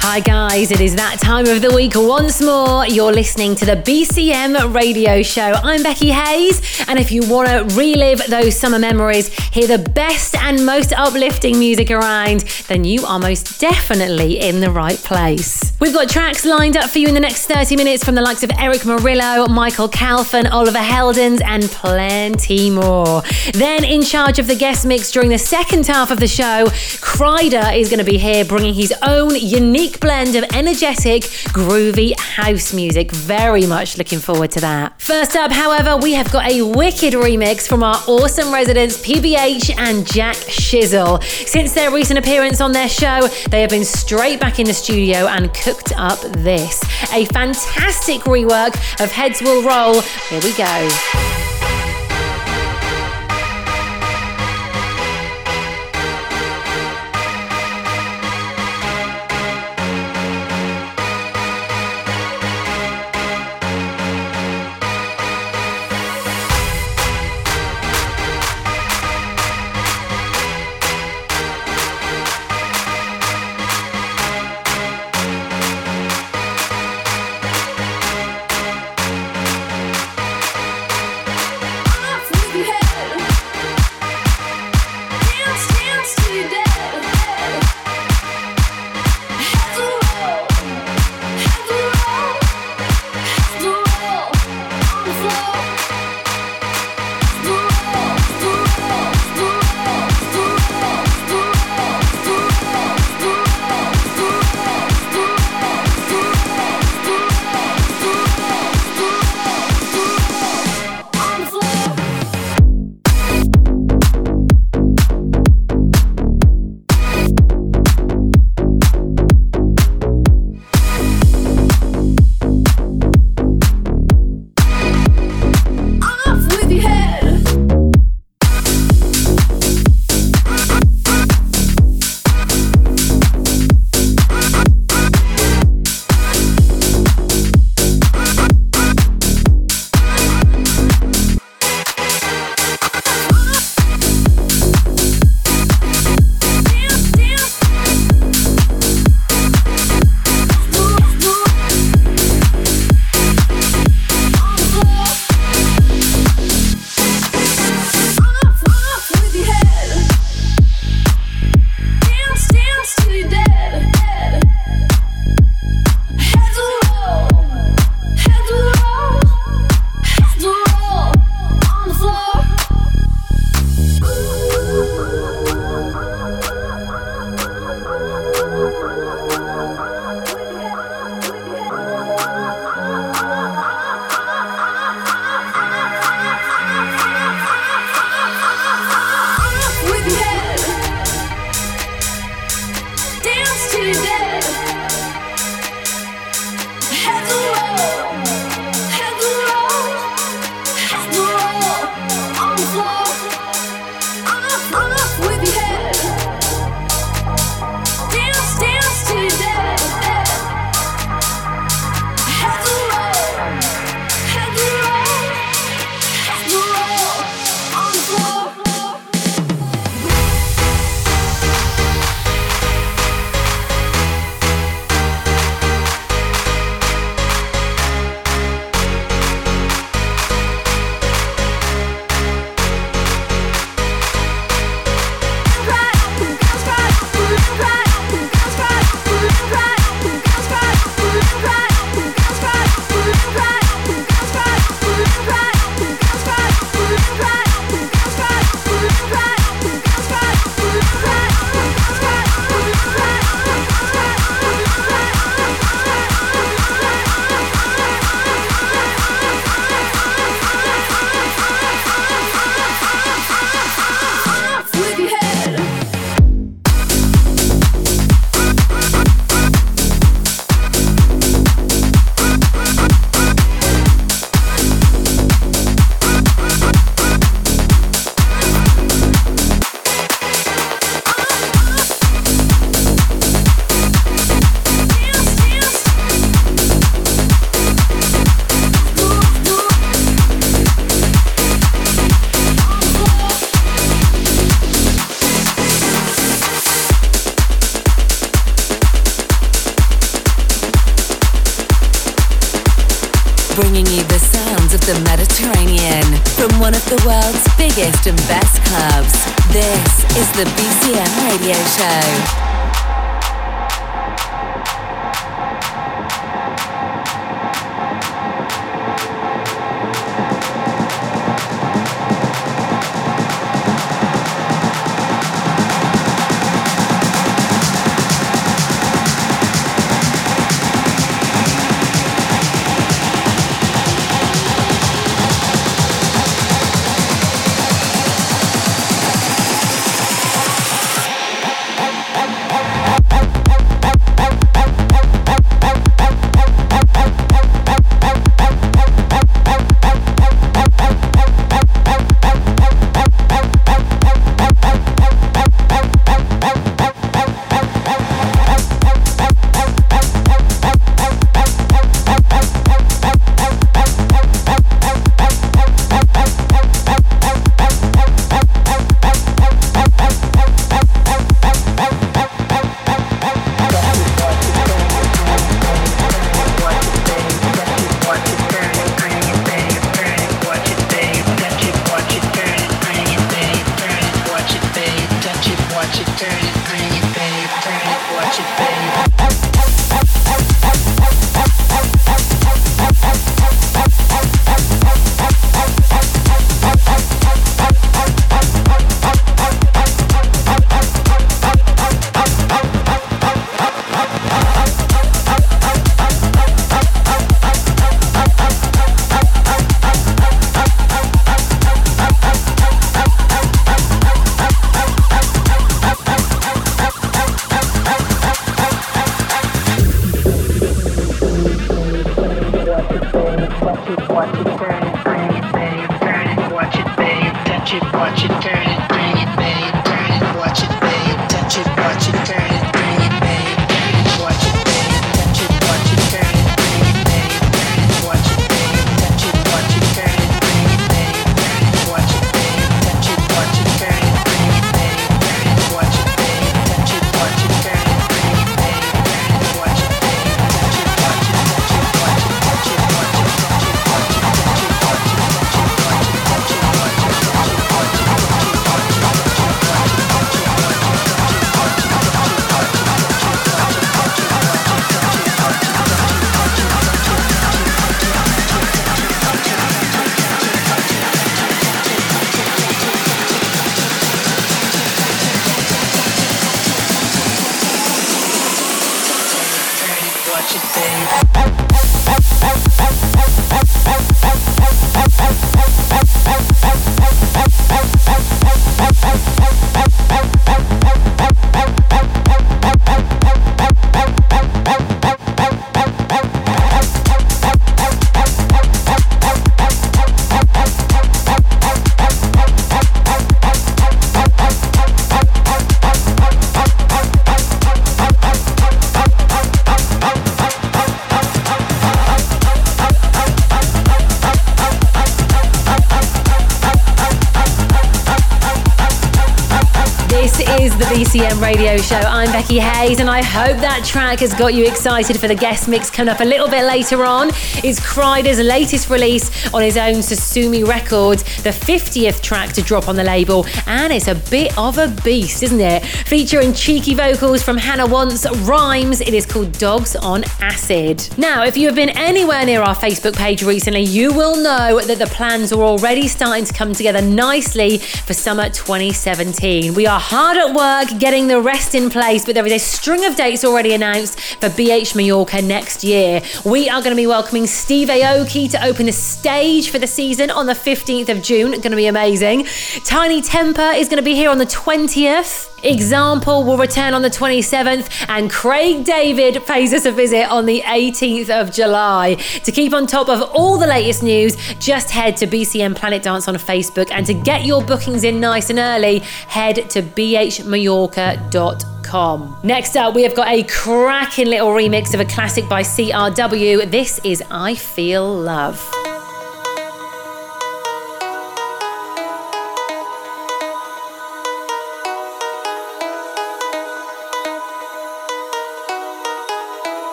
Hi, guys, it is that time of the week once more. You're listening to the BCM radio show. I'm Becky Hayes, and if you want to relive those summer memories, hear the best and most uplifting music around, then you are most definitely in the right place. We've got tracks lined up for you in the next 30 minutes from the likes of Eric Morillo, Michael Calfan, Oliver Heldens, and plenty more. Then, in charge of the guest mix during the second half of the show, Kryder is going to be here bringing his own unique blend of energetic, groovy house music. Very much looking forward to that. First up, however, we have got a wicked remix from our awesome residents PBH and Jack Shizzle. Since their recent appearance on their show, they have been straight back in the studio and cooked up this. A fantastic rework of Heads Will Roll. Here we go. bringing you the sounds of the Mediterranean from one of the world's biggest and best clubs. This is the BCM Radio Show. Radio show. I'm Becky Hayes, and I hope that track has got you excited for the guest mix coming up a little bit later on. It's Kryder's latest release on his own Sosumi Records, the 50th track to drop on the label, and it's a bit of a beast, isn't it? Featuring cheeky vocals from Hannah Wants Rhymes, it is called Dogs on Acid. Now, if you have been anywhere near our Facebook page recently, you will know that the plans are already starting to come together nicely for summer 2017. We are hard at work work the rest in place, but there is a string of dates already announced for BH Mallorca next year. We are going to be welcoming Steve Aoki to open the stage for the season on the 15th of June. Going to be amazing. Tinie Tempah is going to be here on the 20th. Example will return on the 27th, and Craig David pays us a visit on the 18th of July. To keep on top of all the latest news, just head to BCM Planet Dance on Facebook, and to get your bookings in nice and early, head to bhmallorca.com. Next up, we have got a cracking little remix of a classic by CRW. This is I Feel Love.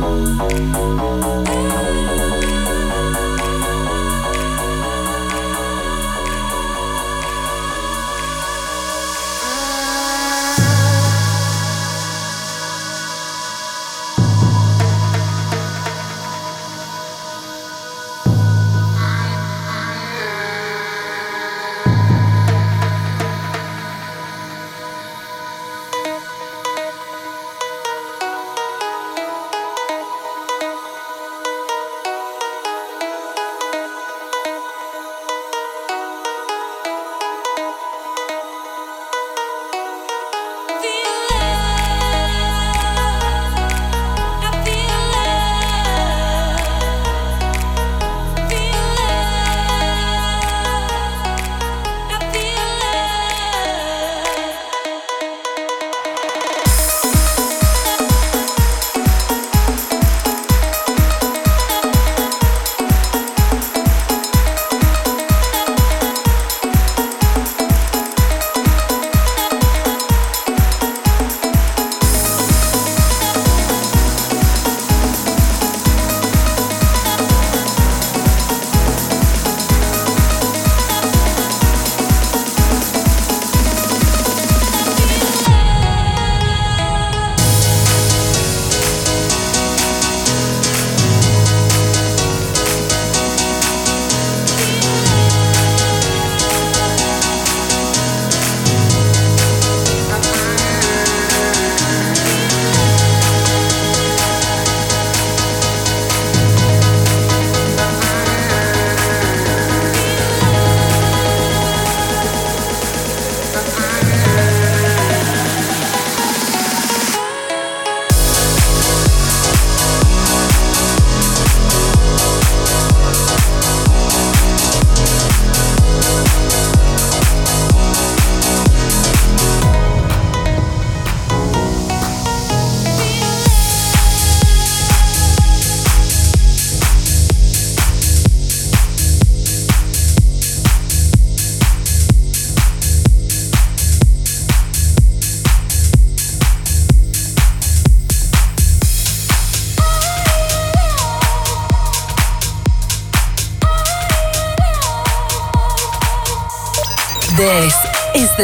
Música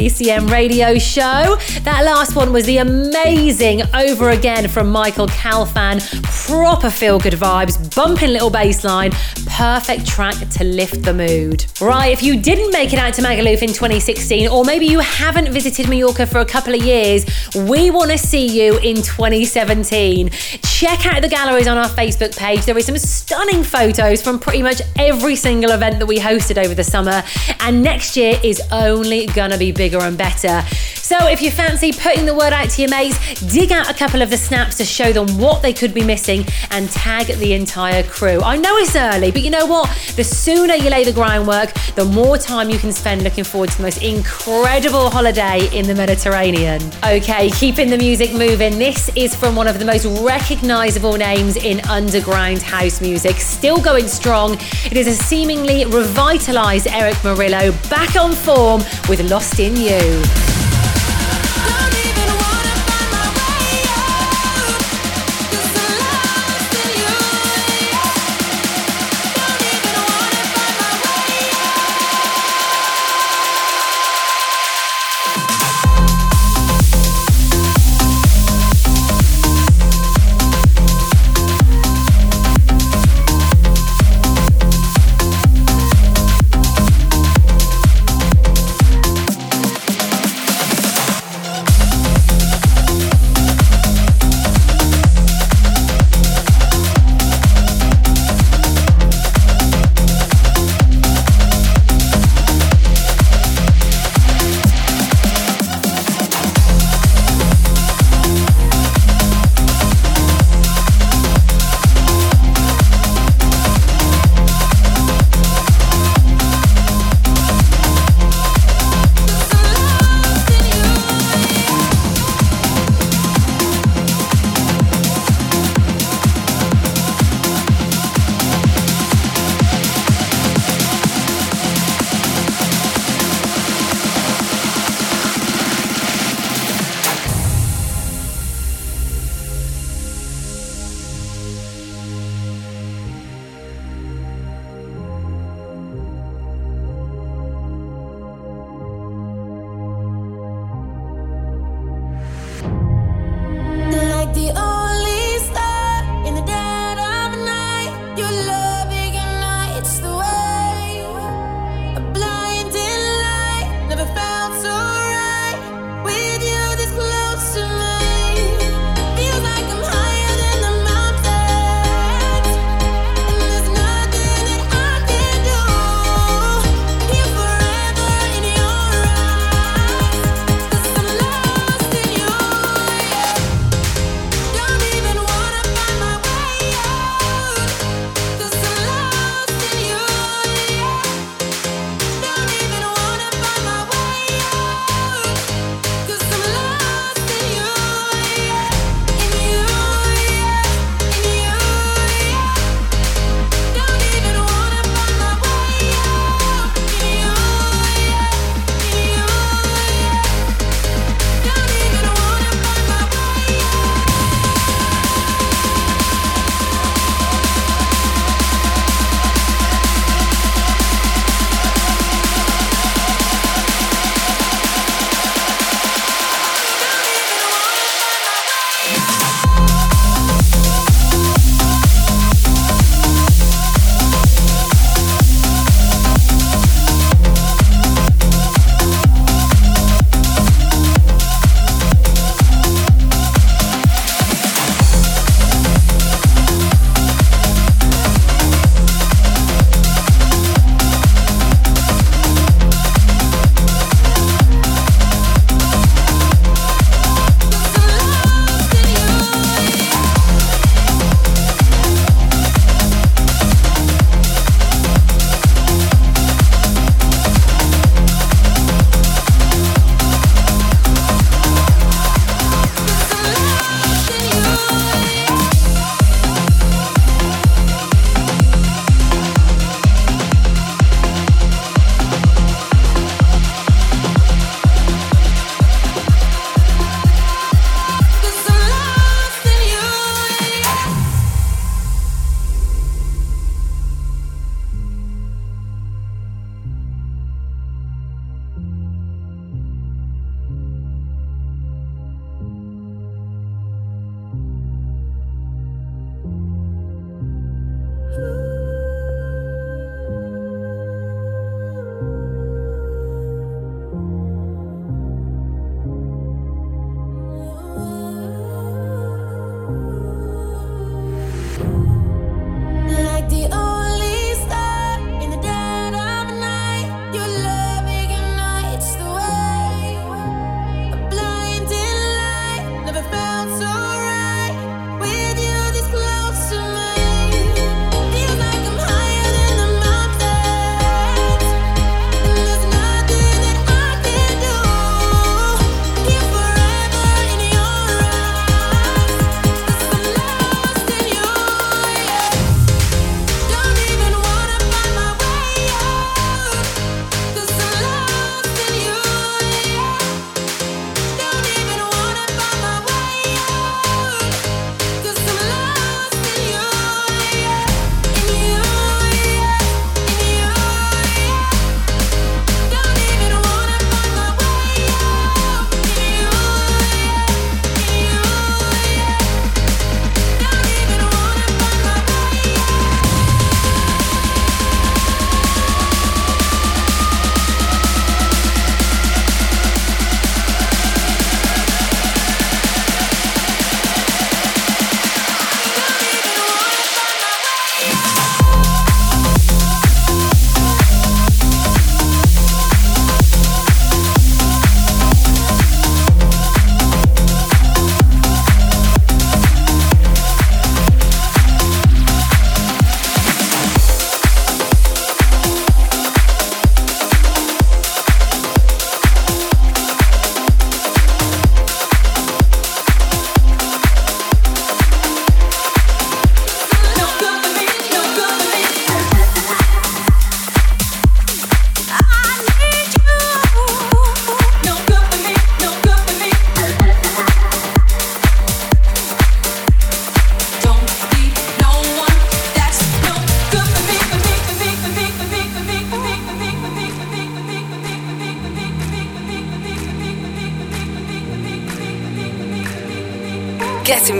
BCM radio show. That last one was the amazing Over Again from Michael Calfan. Proper feel good vibes, bumping little bass line, perfect track to lift the mood. Right, if you didn't make it out to Magaluf in 2016, or maybe you haven't visited Mallorca for a couple of years, we want to see you in 2017. Check out the galleries on our Facebook page. There is some stunning photos from pretty much every single event that we hosted over the summer, and next year is only gonna be bigger and better. So if you fancy putting the word out to your mates, dig out a couple of the snaps to show them what they could be missing and tag the entire crew. I know it's early, but you know what? The sooner you lay the groundwork, the more time you can spend looking forward to the most incredible holiday in the Mediterranean. Okay, keeping the music moving. This is from one of the most recognizable names in underground house music, still going strong. It is a seemingly revitalized Eric Morillo back on form with Lost in You.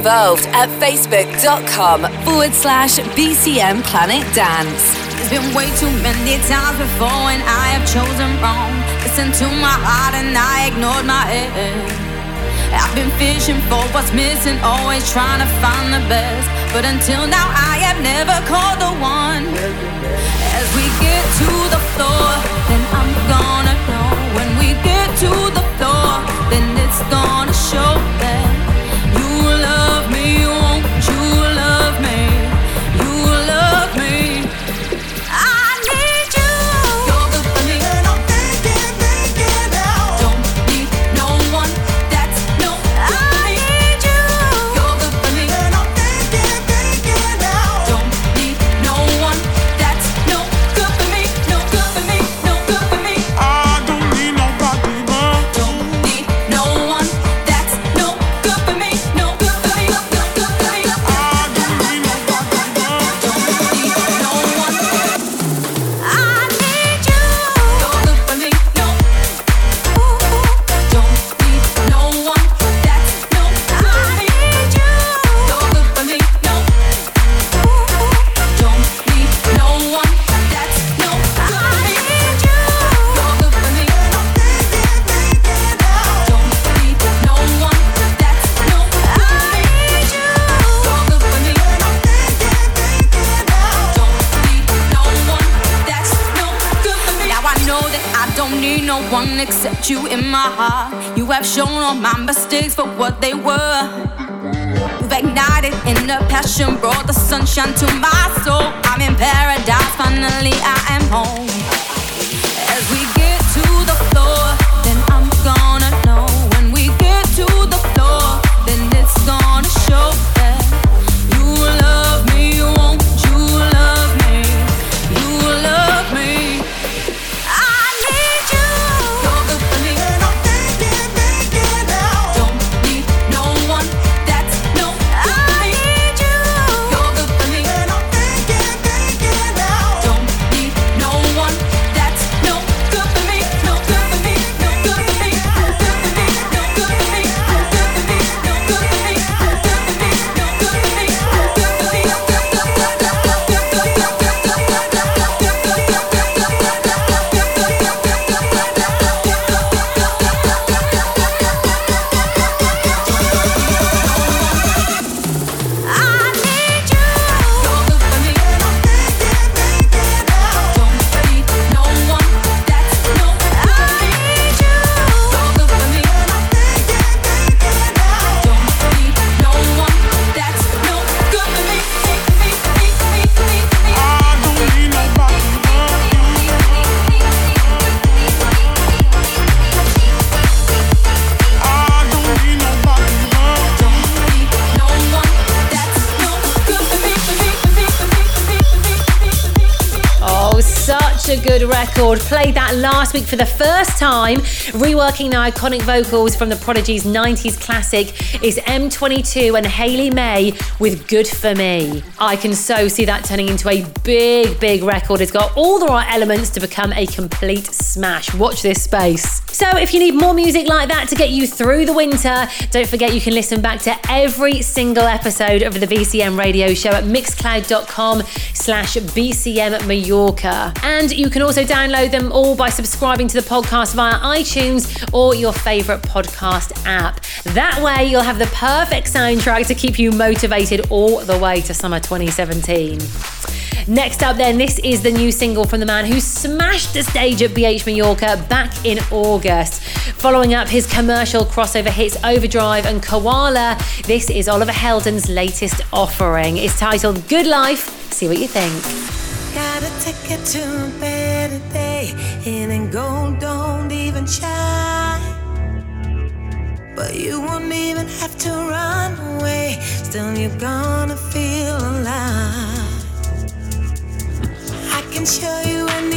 Involved at facebook.com forward slash BCM Planet Dance. There's been way too many times before and I have chosen wrong. Listen to my heart and I ignored my head. I've been fishing for what's missing, always trying to find the best. But until now, I have never called the one. As we get to the floor, then I'm gonna know. When we get to the floor, then it's gonna show that you love me, no one except you in my heart. You have shown all my mistakes for what they were. You've ignited in the passion, brought the sunshine to my soul. I'm in paradise, finally I am home. As we get to the floor, such a good record. Played that last week for the first time. Reworking the iconic vocals from the Prodigy's 90s classic is M22 and Haley May with Good For Me. I can so see that turning into a big, big record. It's got all the right elements to become a complete smash. Watch this space. So, if you need more music like that to get you through the winter, don't forget you can listen back to every single episode of the BCM radio show at mixcloud.com slash BCM Mallorca. And you can also download them all by subscribing to the podcast via iTunes or your favourite podcast app. That way, you'll have the perfect soundtrack to keep you motivated all the way to summer 2017. Next up, then, this is the new single from the man who smashed the stage at BH Mallorca back in August. Following up his commercial crossover hits Overdrive and Koala, this is Oliver Heldens' latest offering. It's titled Good Life. See what you think. Got a ticket to a better day. In and gold, don't even shine. But you won't even have to run away. Still, you're gonna feel alive. I can show you an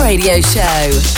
Radio Show.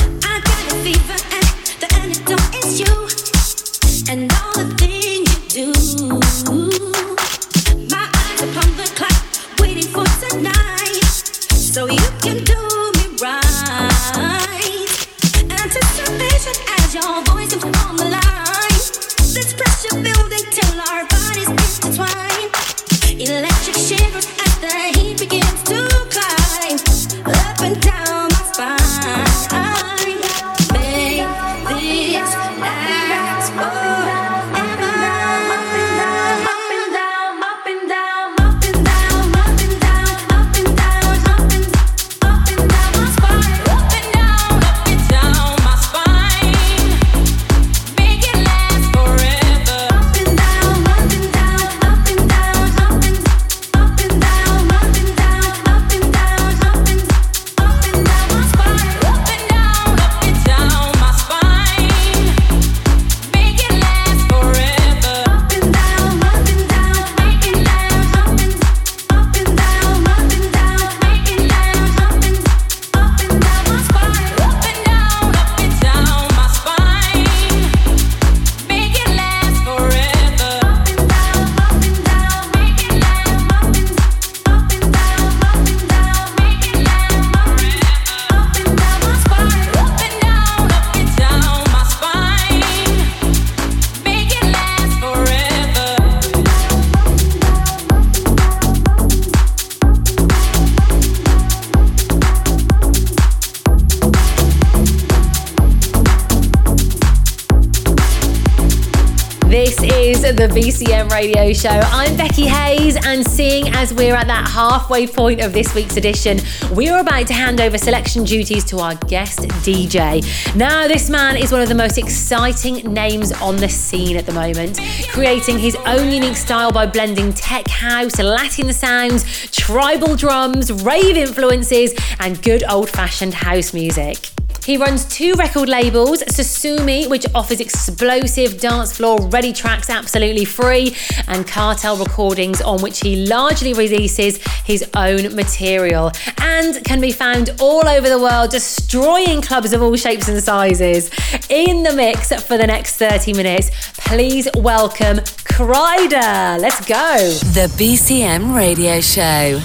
Radio show. I'm Becky Hayes, and seeing as we're at that halfway point of this week's edition, we are about to hand over selection duties to our guest DJ. Now, this man is one of the most exciting names on the scene at the moment, creating his own unique style by blending tech house, Latin sounds, tribal drums, rave influences, and good old fashioned house music. He runs two record labels, Susumi, which offers explosive dance floor ready tracks absolutely free, and Cartel Recordings, on which he largely releases his own material and can be found all over the world, destroying clubs of all shapes and sizes. In the mix for the next 30 minutes, please welcome Kryder. Let's go. The BCM Radio Show.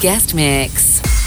Guest Mix.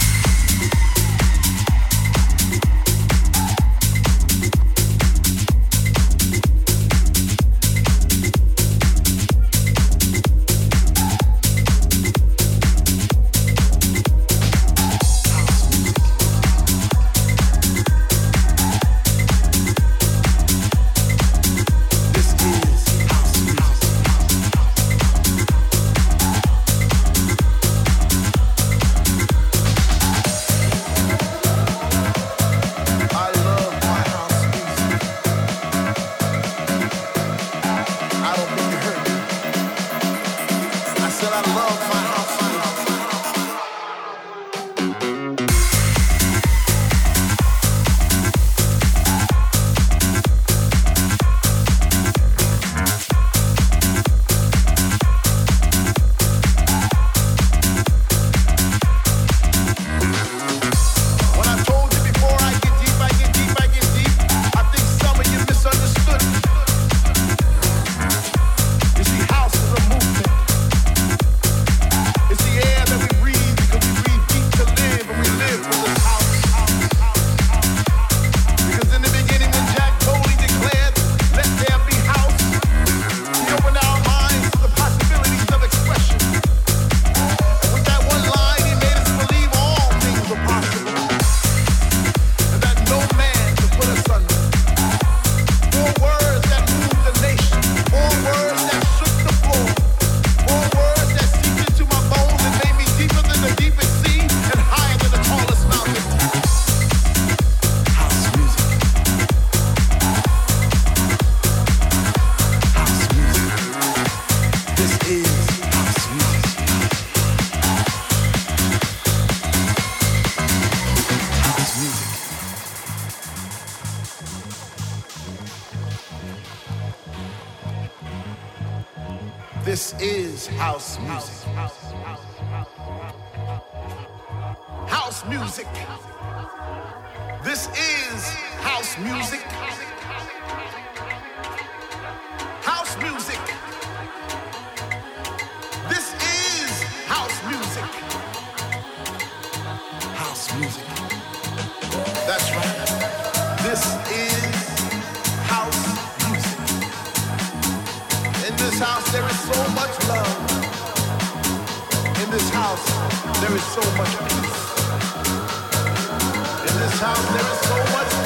is house music. House music. This is house music. House music. This is house music. House music. That's right. This is house music. In this house, there is so much house, there is so much peace. In this house, there is so much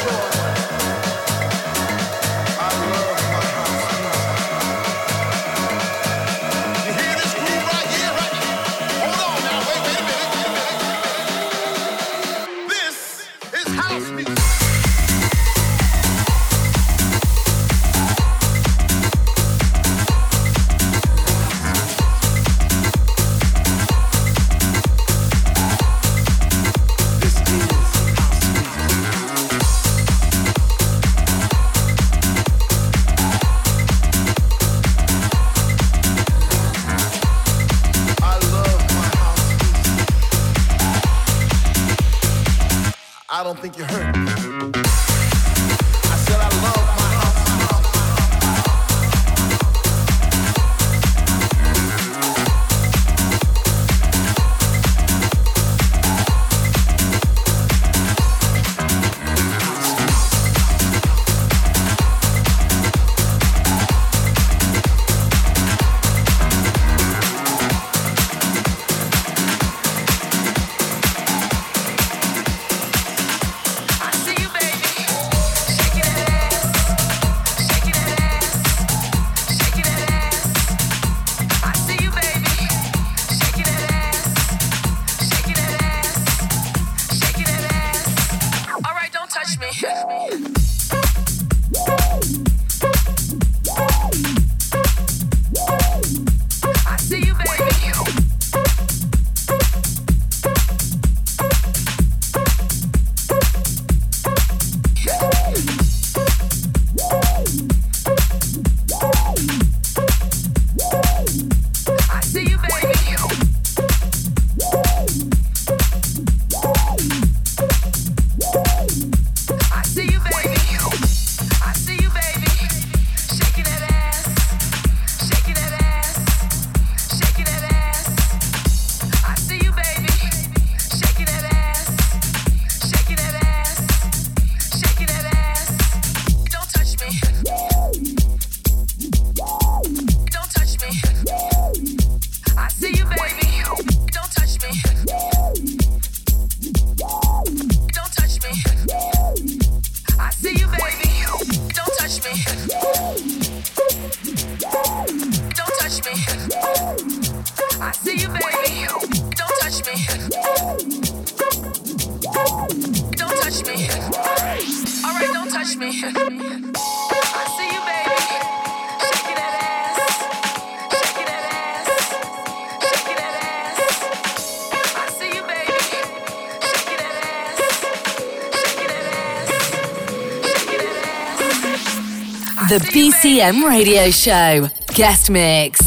The BCM Radio Show. Guest Mix.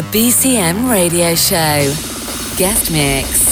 The BCM Radio Show. Guest Mix.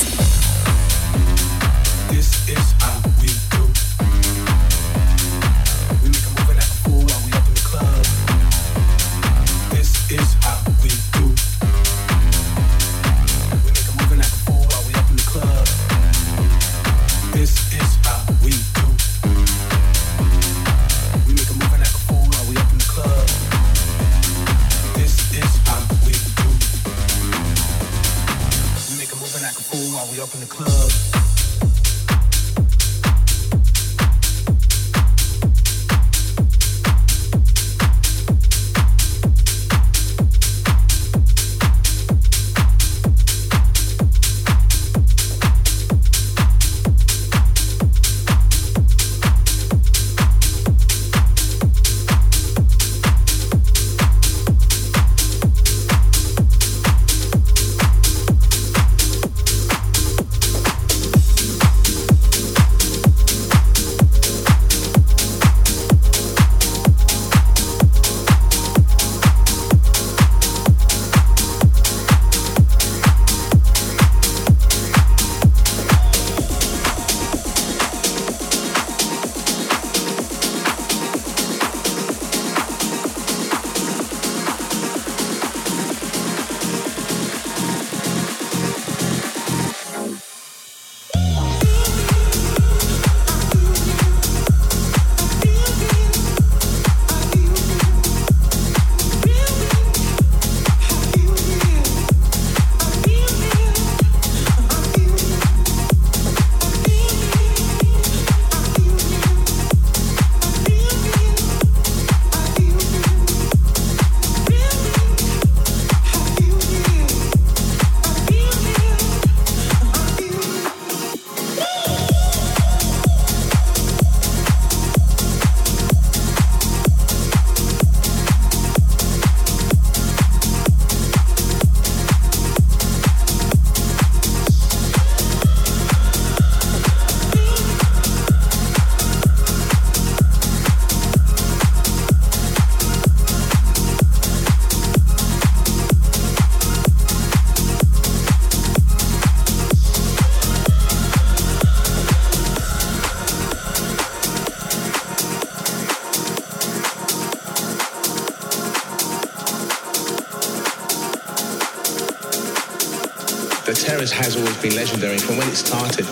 Legendary from when it started.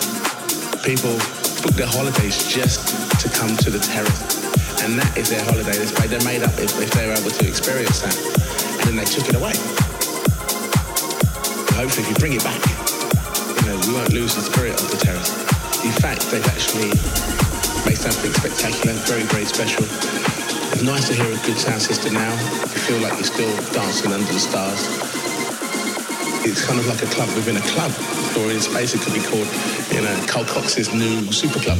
People booked their holidays just to come to the terrace. And that is their holiday. They're made, they're made up if, if they were able to experience that. And then they took it away. hopefully if you bring it back, you know, we won't lose the spirit of the terrace. In fact, they've actually made something spectacular, very, very special. It's nice to hear a good sound system now. You feel like you're still dancing under the stars it's kind of like a club within a club, or in space it could be called, you know, Carl Cox's new super club.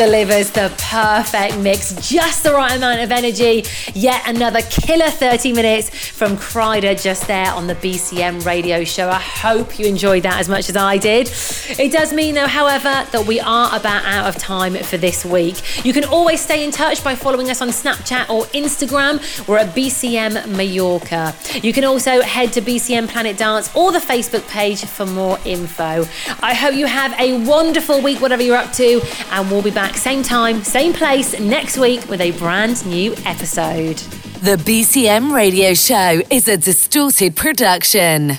Delivers the perfect mix, just the right amount of energy. Yet another killer 30 minutes from Kryder just there on the BCM radio show. I hope you enjoyed that as much as I did. It does mean, though, however, that we are about out of time for this week. You can always stay in touch by following us on Snapchat or Instagram. We're at BCM Mallorca. You can also head to BCM Planet Dance or the Facebook page for more info. I hope you have a wonderful week, whatever you're up to, and we'll be back same time, same place next week with a brand new episode. The BCM radio show is a distorted production.